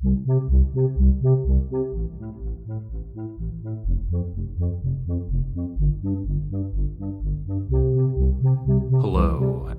Hello,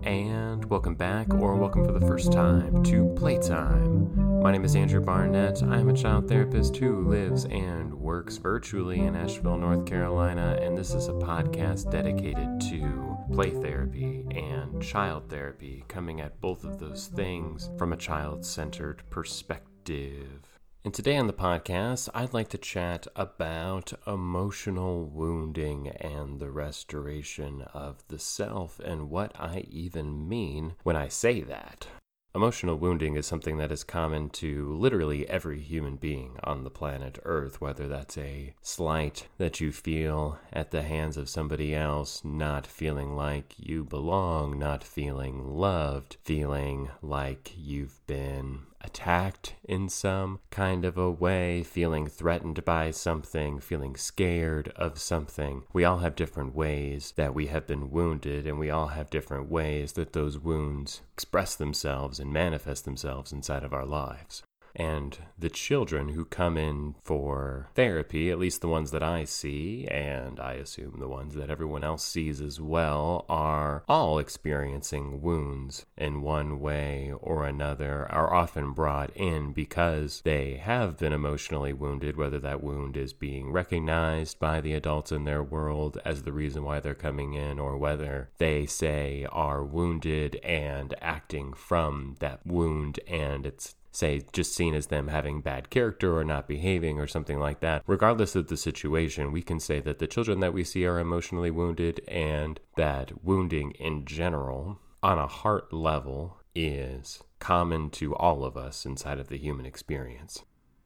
and welcome back, or welcome for the first time, to Playtime. My name is Andrew Barnett. I'm a child therapist who lives and works virtually in Asheville, North Carolina, and this is a podcast dedicated to play therapy and child therapy, coming at both of those things from a child centered perspective. And today on the podcast, I'd like to chat about emotional wounding and the restoration of the self and what I even mean when I say that. Emotional wounding is something that is common to literally every human being on the planet Earth, whether that's a slight that you feel at the hands of somebody else, not feeling like you belong, not feeling loved, feeling like you've been attacked in some kind of a way, feeling threatened by something, feeling scared of something. We all have different ways that we have been wounded, and we all have different ways that those wounds express themselves and manifest themselves inside of our lives. And the children who come in for therapy, at least the ones that I see, and I assume the ones that everyone else sees as well, are all experiencing wounds in one way or another, are often brought in because they have been emotionally wounded, whether that wound is being recognized by the adults in their world as the reason why they're coming in, or whether they say are wounded and acting from that wound and it's say, just seen as them having bad character or not behaving or something like that. Regardless of the situation, we can say that the children that we see are emotionally wounded and that wounding in general, on a heart level, is common to all of us inside of the human experience.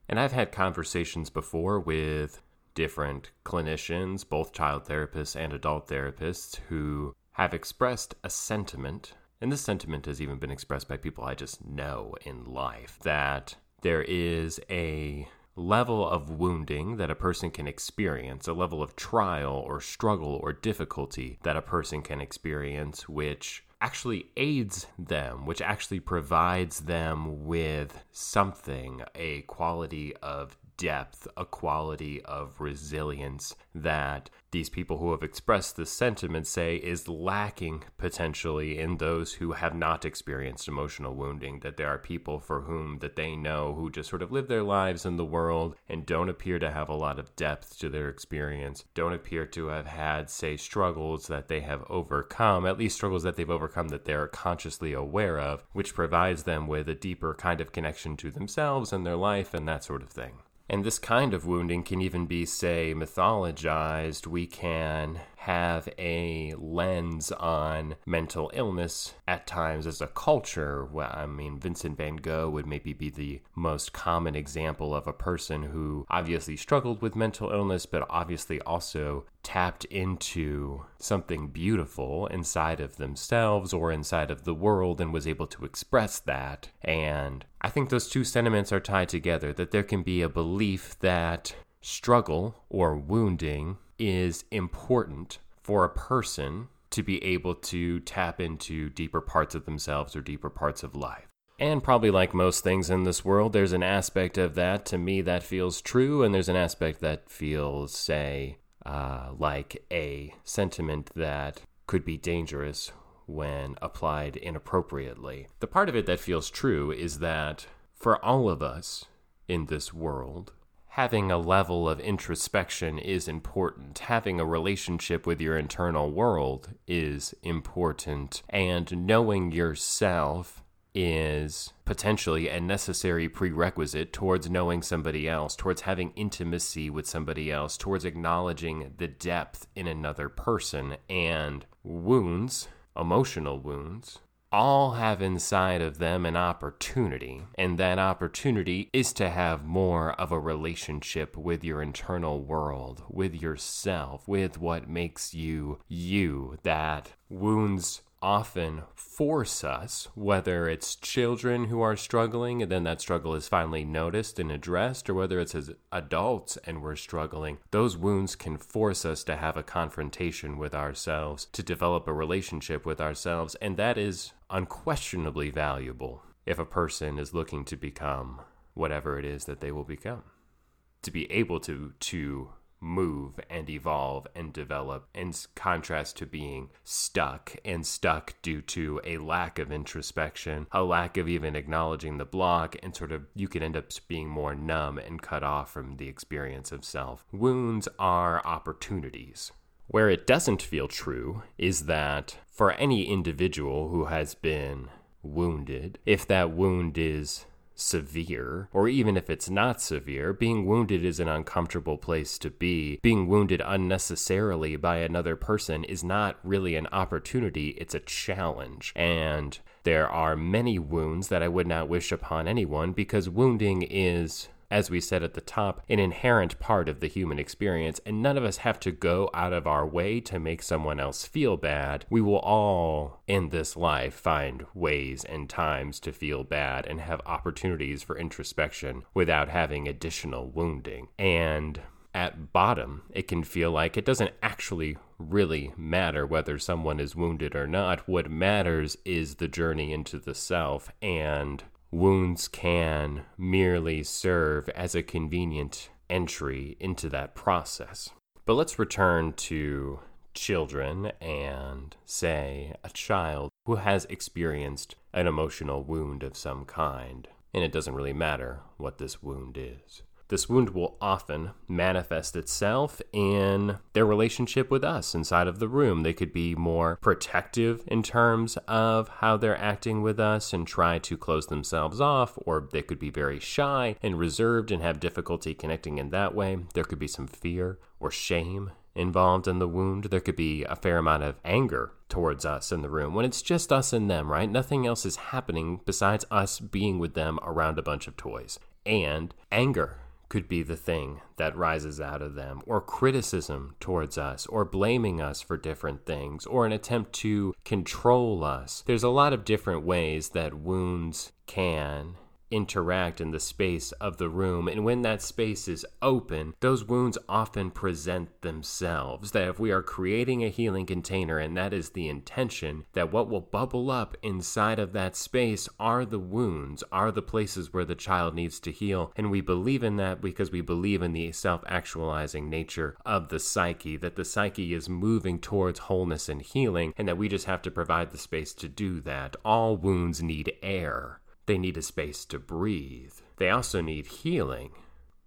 And I've had conversations before with different clinicians, both child therapists and adult therapists, who have expressed a sentiment and this sentiment has even been expressed by people I just know in life that there is a level of wounding that a person can experience, a level of trial or struggle or difficulty that a person can experience, which actually aids them, which actually provides them with something, a quality of depth, a quality of resilience that these people who have expressed this sentiment say is lacking potentially in those who have not experienced emotional wounding that there are people for whom that they know who just sort of live their lives in the world and don't appear to have a lot of depth to their experience don't appear to have had say struggles that they have overcome at least struggles that they've overcome that they're consciously aware of which provides them with a deeper kind of connection to themselves and their life and that sort of thing and this kind of wounding can even be, say, mythologized. We can have a lens on mental illness at times as a culture. Well, I mean, Vincent van Gogh would maybe be the most common example of a person who obviously struggled with mental illness, but obviously also tapped into something beautiful inside of themselves or inside of the world and was able to express that. And I think those two sentiments are tied together that there can be a belief that struggle or wounding is important for a person to be able to tap into deeper parts of themselves or deeper parts of life. And probably like most things in this world, there's an aspect of that to me that feels true, and there's an aspect that feels, say, uh, like a sentiment that could be dangerous when applied inappropriately. The part of it that feels true is that for all of us in this world, having a level of introspection is important. Having a relationship with your internal world is important. And knowing yourself is potentially a necessary prerequisite towards knowing somebody else, towards having intimacy with somebody else, towards acknowledging the depth in another person. And wounds, emotional wounds, all have inside of them an opportunity, and that opportunity is to have more of a relationship with your internal world, with yourself, with what makes you you. That wounds often force us, whether it's children who are struggling and then that struggle is finally noticed and addressed, or whether it's as adults and we're struggling, those wounds can force us to have a confrontation with ourselves, to develop a relationship with ourselves, and that is unquestionably valuable if a person is looking to become whatever it is that they will become. To be able to to move and evolve and develop in contrast to being stuck and stuck due to a lack of introspection, a lack of even acknowledging the block, and sort of you can end up being more numb and cut off from the experience of self. Wounds are opportunities. Where it doesn't feel true is that for any individual who has been wounded, if that wound is severe, or even if it's not severe, being wounded is an uncomfortable place to be. Being wounded unnecessarily by another person is not really an opportunity, it's a challenge. And there are many wounds that I would not wish upon anyone because wounding is as we said at the top, an inherent part of the human experience, and none of us have to go out of our way to make someone else feel bad. We will all, in this life, find ways and times to feel bad and have opportunities for introspection without having additional wounding. And at bottom, it can feel like it doesn't actually really matter whether someone is wounded or not. What matters is the journey into the self and wounds can merely serve as a convenient entry into that process. But let's return to children and say a child who has experienced an emotional wound of some kind. And it doesn't really matter what this wound is. This wound will often manifest itself in their relationship with us inside of the room. They could be more protective in terms of how they're acting with us and try to close themselves off, or they could be very shy and reserved and have difficulty connecting in that way. There could be some fear or shame involved in the wound. There could be a fair amount of anger towards us in the room when it's just us and them, right? Nothing else is happening besides us being with them around a bunch of toys. And anger could be the thing that rises out of them, or criticism towards us, or blaming us for different things, or an attempt to control us. There's a lot of different ways that wounds can interact in the space of the room. And when that space is open, those wounds often present themselves. That if we are creating a healing container, and that is the intention, that what will bubble up inside of that space are the wounds, are the places where the child needs to heal. And we believe in that because we believe in the self actualizing nature of the psyche, that the psyche is moving towards wholeness and healing, and that we just have to provide the space to do that. All wounds need air. They need a space to breathe. They also need healing.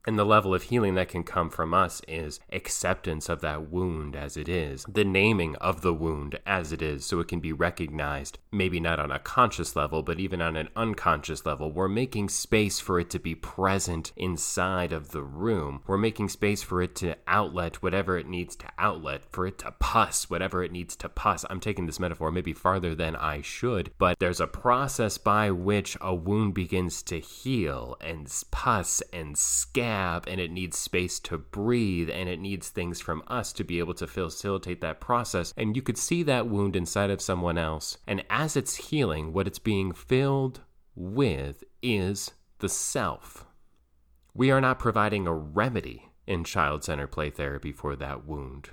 And the level of healing that can come from us is acceptance of that wound as it is, the naming of the wound as it is, so it can be recognized, maybe not on a conscious level, but even on an unconscious level. We're making space for it to be present inside of the room. We're making space for it to outlet whatever it needs to outlet, for it to pus whatever it needs to pus. I'm taking this metaphor maybe farther than I should, but there's a process by which a wound begins to heal and pus and scab and it needs space to breathe and it needs things from us to be able to facilitate that process. And you could see that wound inside of someone else. And as it's healing, what it's being filled with is the self. We are not providing a remedy in child centered play therapy for that wound.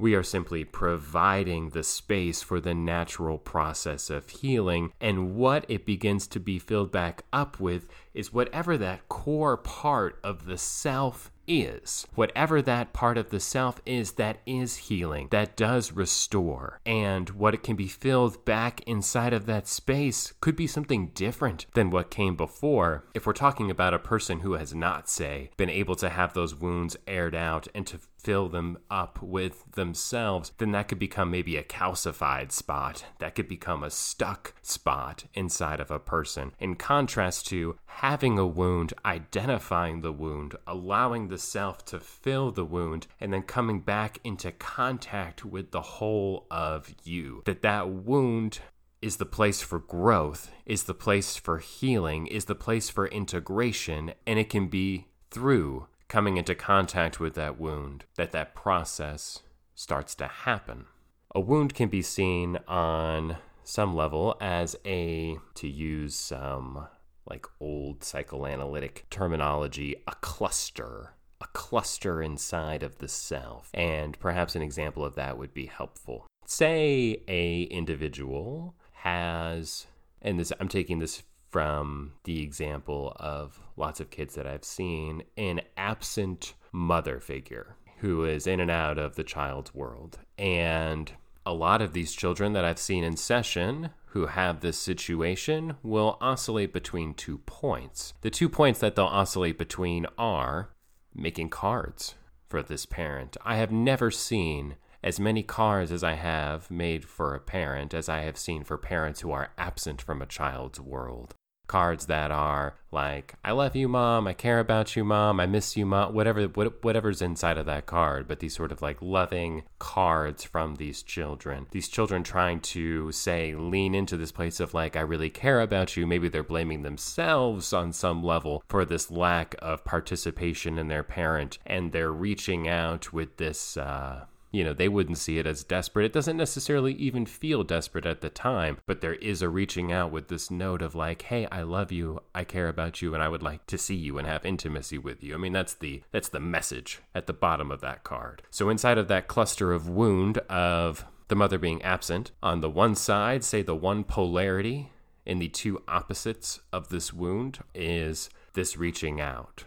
We are simply providing the space for the natural process of healing, and what it begins to be filled back up with is whatever that core part of the self is. Whatever that part of the self is that is healing, that does restore. And what it can be filled back inside of that space could be something different than what came before. If we're talking about a person who has not, say, been able to have those wounds aired out and to fill them up with themselves, then that could become maybe a calcified spot. That could become a stuck spot inside of a person. In contrast to having a wound, identifying the wound, allowing the self to fill the wound, and then coming back into contact with the whole of you. That that wound is the place for growth, is the place for healing, is the place for integration, and it can be through coming into contact with that wound that that process starts to happen. A wound can be seen on some level as a, to use some like old psychoanalytic terminology, a cluster. A cluster inside of the self. And perhaps an example of that would be helpful. Say a individual has and this I'm taking this from the example of lots of kids that I've seen an absent mother figure who is in and out of the child's world. And a lot of these children that I've seen in session who have this situation will oscillate between two points. The two points that they'll oscillate between are making cards for this parent. I have never seen as many cards as I have made for a parent as I have seen for parents who are absent from a child's world cards that are like I love you mom, I care about you mom, I miss you mom, whatever whatever's inside of that card, but these sort of like loving cards from these children. These children trying to say lean into this place of like I really care about you. Maybe they're blaming themselves on some level for this lack of participation in their parent and they're reaching out with this uh you know, they wouldn't see it as desperate. It doesn't necessarily even feel desperate at the time, but there is a reaching out with this note of like, "Hey, I love you. I care about you and I would like to see you and have intimacy with you." I mean, that's the that's the message at the bottom of that card. So inside of that cluster of wound of the mother being absent, on the one side, say the one polarity in the two opposites of this wound is this reaching out.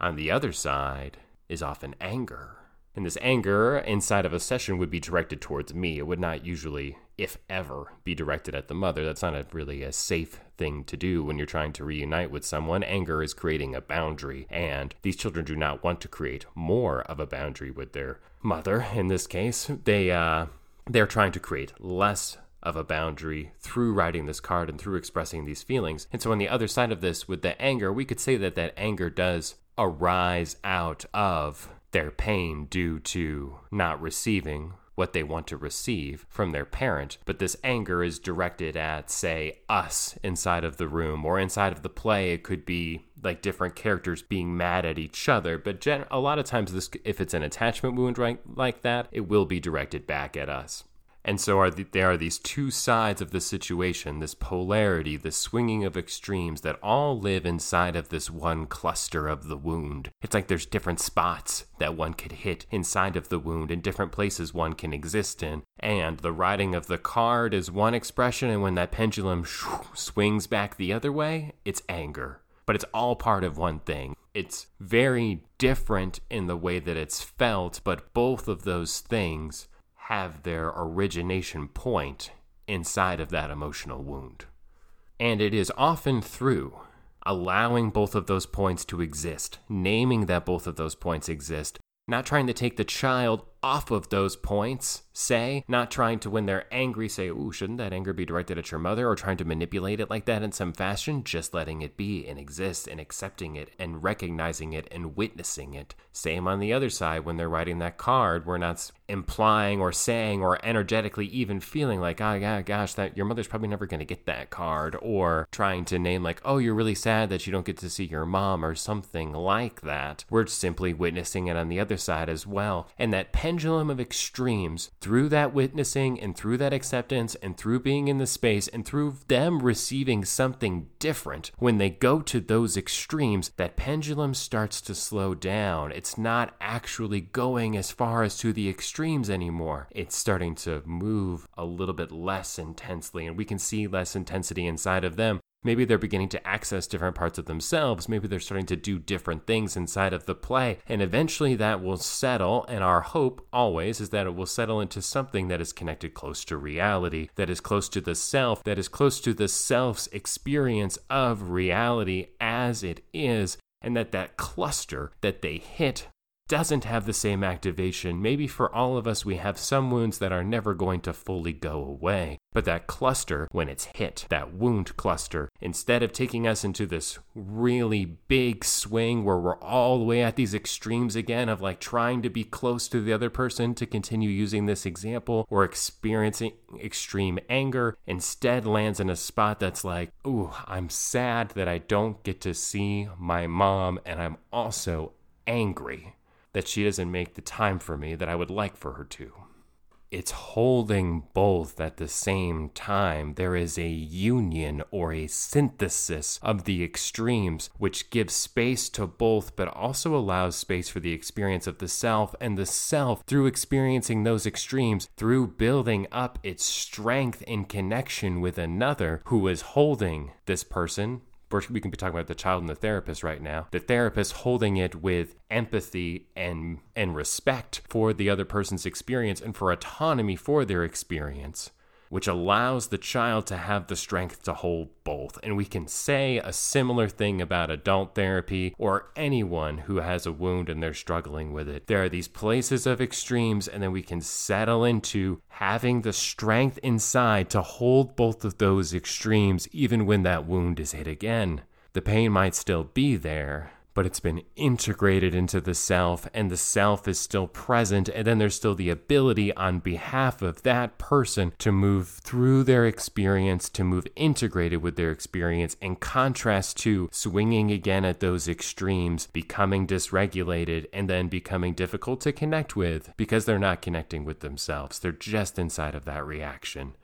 On the other side is often anger and this anger inside of a session would be directed towards me. It would not usually, if ever, be directed at the mother. That's not a really a safe thing to do when you're trying to reunite with someone. Anger is creating a boundary, and these children do not want to create more of a boundary with their mother. In this case, they uh, they're trying to create less of a boundary through writing this card and through expressing these feelings. And so, on the other side of this, with the anger, we could say that that anger does arise out of their pain due to not receiving what they want to receive from their parent, but this anger is directed at, say, us inside of the room or inside of the play. It could be like different characters being mad at each other, but gen- a lot of times, this if it's an attachment wound right, like that, it will be directed back at us. And so are the, there are these two sides of the situation, this polarity, this swinging of extremes that all live inside of this one cluster of the wound. It's like there's different spots that one could hit inside of the wound and different places one can exist in. And the writing of the card is one expression, and when that pendulum swings back the other way, it's anger. But it's all part of one thing. It's very different in the way that it's felt, but both of those things have their origination point inside of that emotional wound. And it is often through allowing both of those points to exist, naming that both of those points exist, not trying to take the child off of those points, say, not trying to, when they're angry, say, Ooh, shouldn't that anger be directed at your mother, or trying to manipulate it like that in some fashion, just letting it be and exist and accepting it and recognizing it and witnessing it. Same on the other side, when they're writing that card, we're not implying or saying or energetically even feeling like, oh, yeah, gosh, that your mother's probably never going to get that card, or trying to name, like, oh, you're really sad that you don't get to see your mom, or something like that. We're simply witnessing it on the other side as well. And that pendulum of extremes through that witnessing and through that acceptance and through being in the space and through them receiving something different, when they go to those extremes, that pendulum starts to slow down. It's not actually going as far as to the extremes anymore. It's starting to move a little bit less intensely, and we can see less intensity inside of them. Maybe they're beginning to access different parts of themselves. Maybe they're starting to do different things inside of the play. And eventually that will settle. And our hope always is that it will settle into something that is connected close to reality, that is close to the self, that is close to the self's experience of reality as it is. And that that cluster that they hit doesn't have the same activation. Maybe for all of us, we have some wounds that are never going to fully go away. But that cluster, when it's hit, that wound cluster, instead of taking us into this really big swing where we're all the way at these extremes again of like trying to be close to the other person to continue using this example or experiencing extreme anger, instead lands in a spot that's like, ooh, I'm sad that I don't get to see my mom and I'm also angry that she doesn't make the time for me that I would like for her to. it's holding both at the same time. There is a union or a synthesis of the extremes, which gives space to both, but also allows space for the experience of the self and the self through experiencing those extremes, through building up its strength in connection with another who is holding this person we can be talking about the child and the therapist right now. The therapist holding it with empathy and and respect for the other person's experience and for autonomy for their experience which allows the child to have the strength to hold both. And we can say a similar thing about adult therapy or anyone who has a wound and they're struggling with it. There are these places of extremes, and then we can settle into having the strength inside to hold both of those extremes, even when that wound is hit again. The pain might still be there, but it's been integrated into the self and the self is still present. And then there's still the ability on behalf of that person to move through their experience, to move integrated with their experience, in contrast to swinging again at those extremes, becoming dysregulated, and then becoming difficult to connect with because they're not connecting with themselves. They're just inside of that reaction.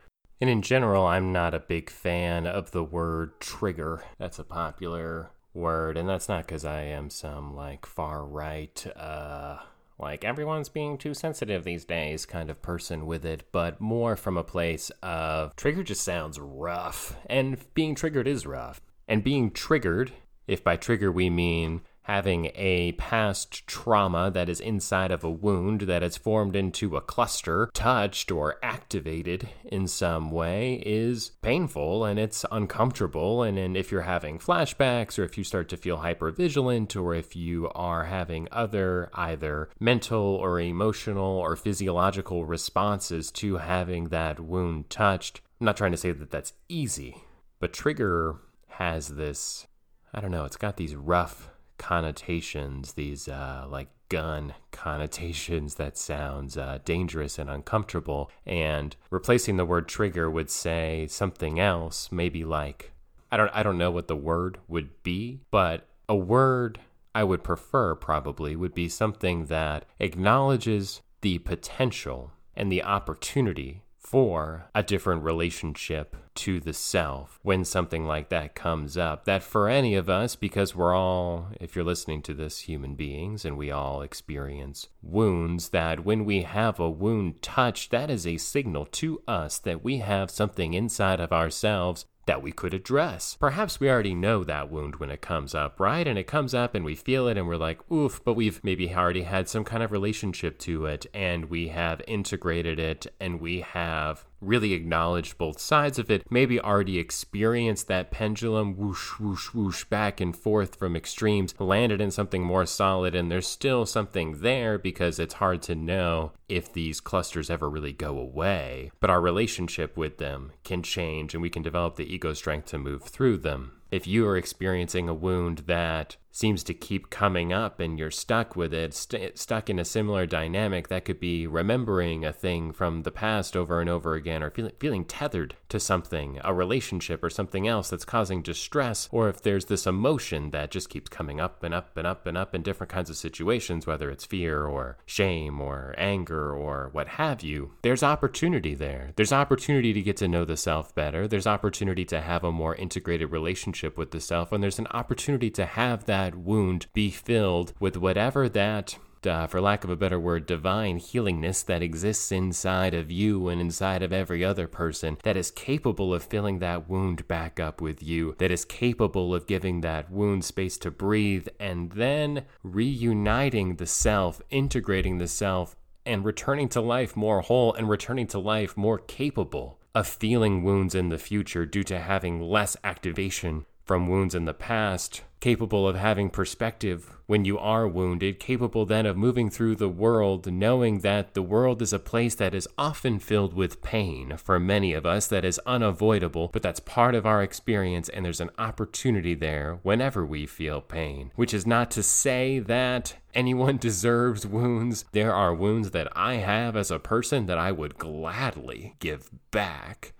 And in general, I'm not a big fan of the word trigger. That's a popular word, and that's not because I am some like far right, uh, like everyone's being too sensitive these days kind of person with it, but more from a place of trigger just sounds rough, and being triggered is rough. And being triggered, if by trigger we mean having a past trauma that is inside of a wound that has formed into a cluster, touched or activated in some way, is painful and it's uncomfortable. And, if you're having flashbacks, or if you start to feel hypervigilant, or if you are having other either mental or emotional or physiological responses to having that wound touched, I'm not trying to say that that's easy, but trigger has this. I don't know, it's got these rough connotations, these uh, like gun connotations that sounds uh, dangerous and uncomfortable. And replacing the word trigger would say something else, maybe like I don't I don't know what the word would be, but a word I would prefer probably would be something that acknowledges the potential and the opportunity for a different relationship to the self when something like that comes up. That for any of us, because we're all, if you're listening to this, human beings, and we all experience wounds, that when we have a wound touched, that is a signal to us that we have something inside of ourselves that we could address. Perhaps we already know that wound when it comes up, right? And it comes up and we feel it and we're like, oof, but we've maybe already had some kind of relationship to it and we have integrated it and we have really acknowledged both sides of it, maybe already experienced that pendulum whoosh, whoosh, whoosh back and forth from extremes, landed in something more solid, and there's still something there because it's hard to know if these clusters ever really go away. But our relationship with them can change and we can develop the ego strength to move through them if you are experiencing a wound that seems to keep coming up and you're stuck with it, st- stuck in a similar dynamic, that could be remembering a thing from the past over and over again, or feel- feeling tethered to something, a relationship or something else that's causing distress, or if there's this emotion that just keeps coming up and up and up and up in different kinds of situations, whether it's fear or shame or anger or what have you, there's opportunity there. There's opportunity to get to know the self better. There's opportunity to have a more integrated relationship relationship with the self, and there's an opportunity to have that wound be filled with whatever that uh, for lack of a better word, divine healingness that exists inside of you and inside of every other person that is capable of filling that wound back up with you, that is capable of giving that wound space to breathe, and then reuniting the self, integrating the self, and returning to life more whole and returning to life more capable of feeling wounds in the future due to having less activation from wounds in the past, capable of having perspective when you are wounded, capable then of moving through the world knowing that the world is a place that is often filled with pain for many of us, that is unavoidable, but that's part of our experience, and there's an opportunity there whenever we feel pain. Which is not to say that anyone deserves wounds. There are wounds that I have as a person that I would gladly give back.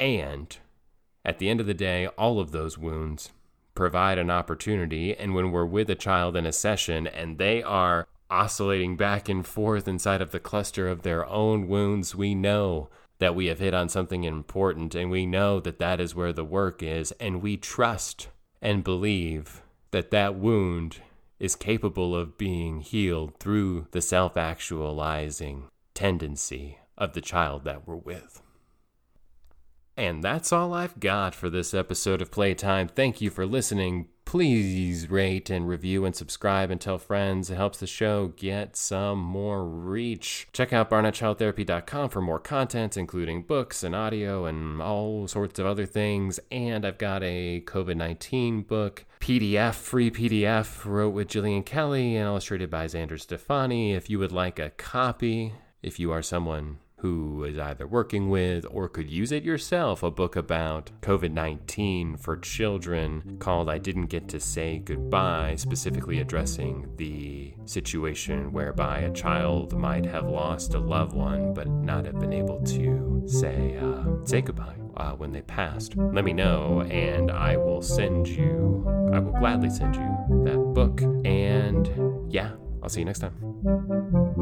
And at the end of the day, all of those wounds provide an opportunity. And when we're with a child in a session and they are oscillating back and forth inside of the cluster of their own wounds, we know that we have hit on something important and we know that that is where the work is, and we trust and believe that that wound is capable of being healed through the self actualizing tendency of the child that we're with. And that's all I've got for this episode of Playtime. Thank you for listening. Please rate and review and subscribe and tell friends. It helps the show get some more reach. Check out barnettchildtherapy.com for more content, including books and audio and all sorts of other things. And I've got a COVID 19 book, PDF, free PDF, wrote with Jillian Kelly and illustrated by Xander Stefani. If you would like a copy, if you are someone who is either working with or could use it yourself a book about COVID 19 for children called I Didn't Get to Say Goodbye, specifically addressing the situation whereby a child might have lost a loved one but not have been able to say, uh, say goodbye. Uh, when they passed, let me know, and I will send you, I will gladly send you that book. And yeah, I'll see you next time.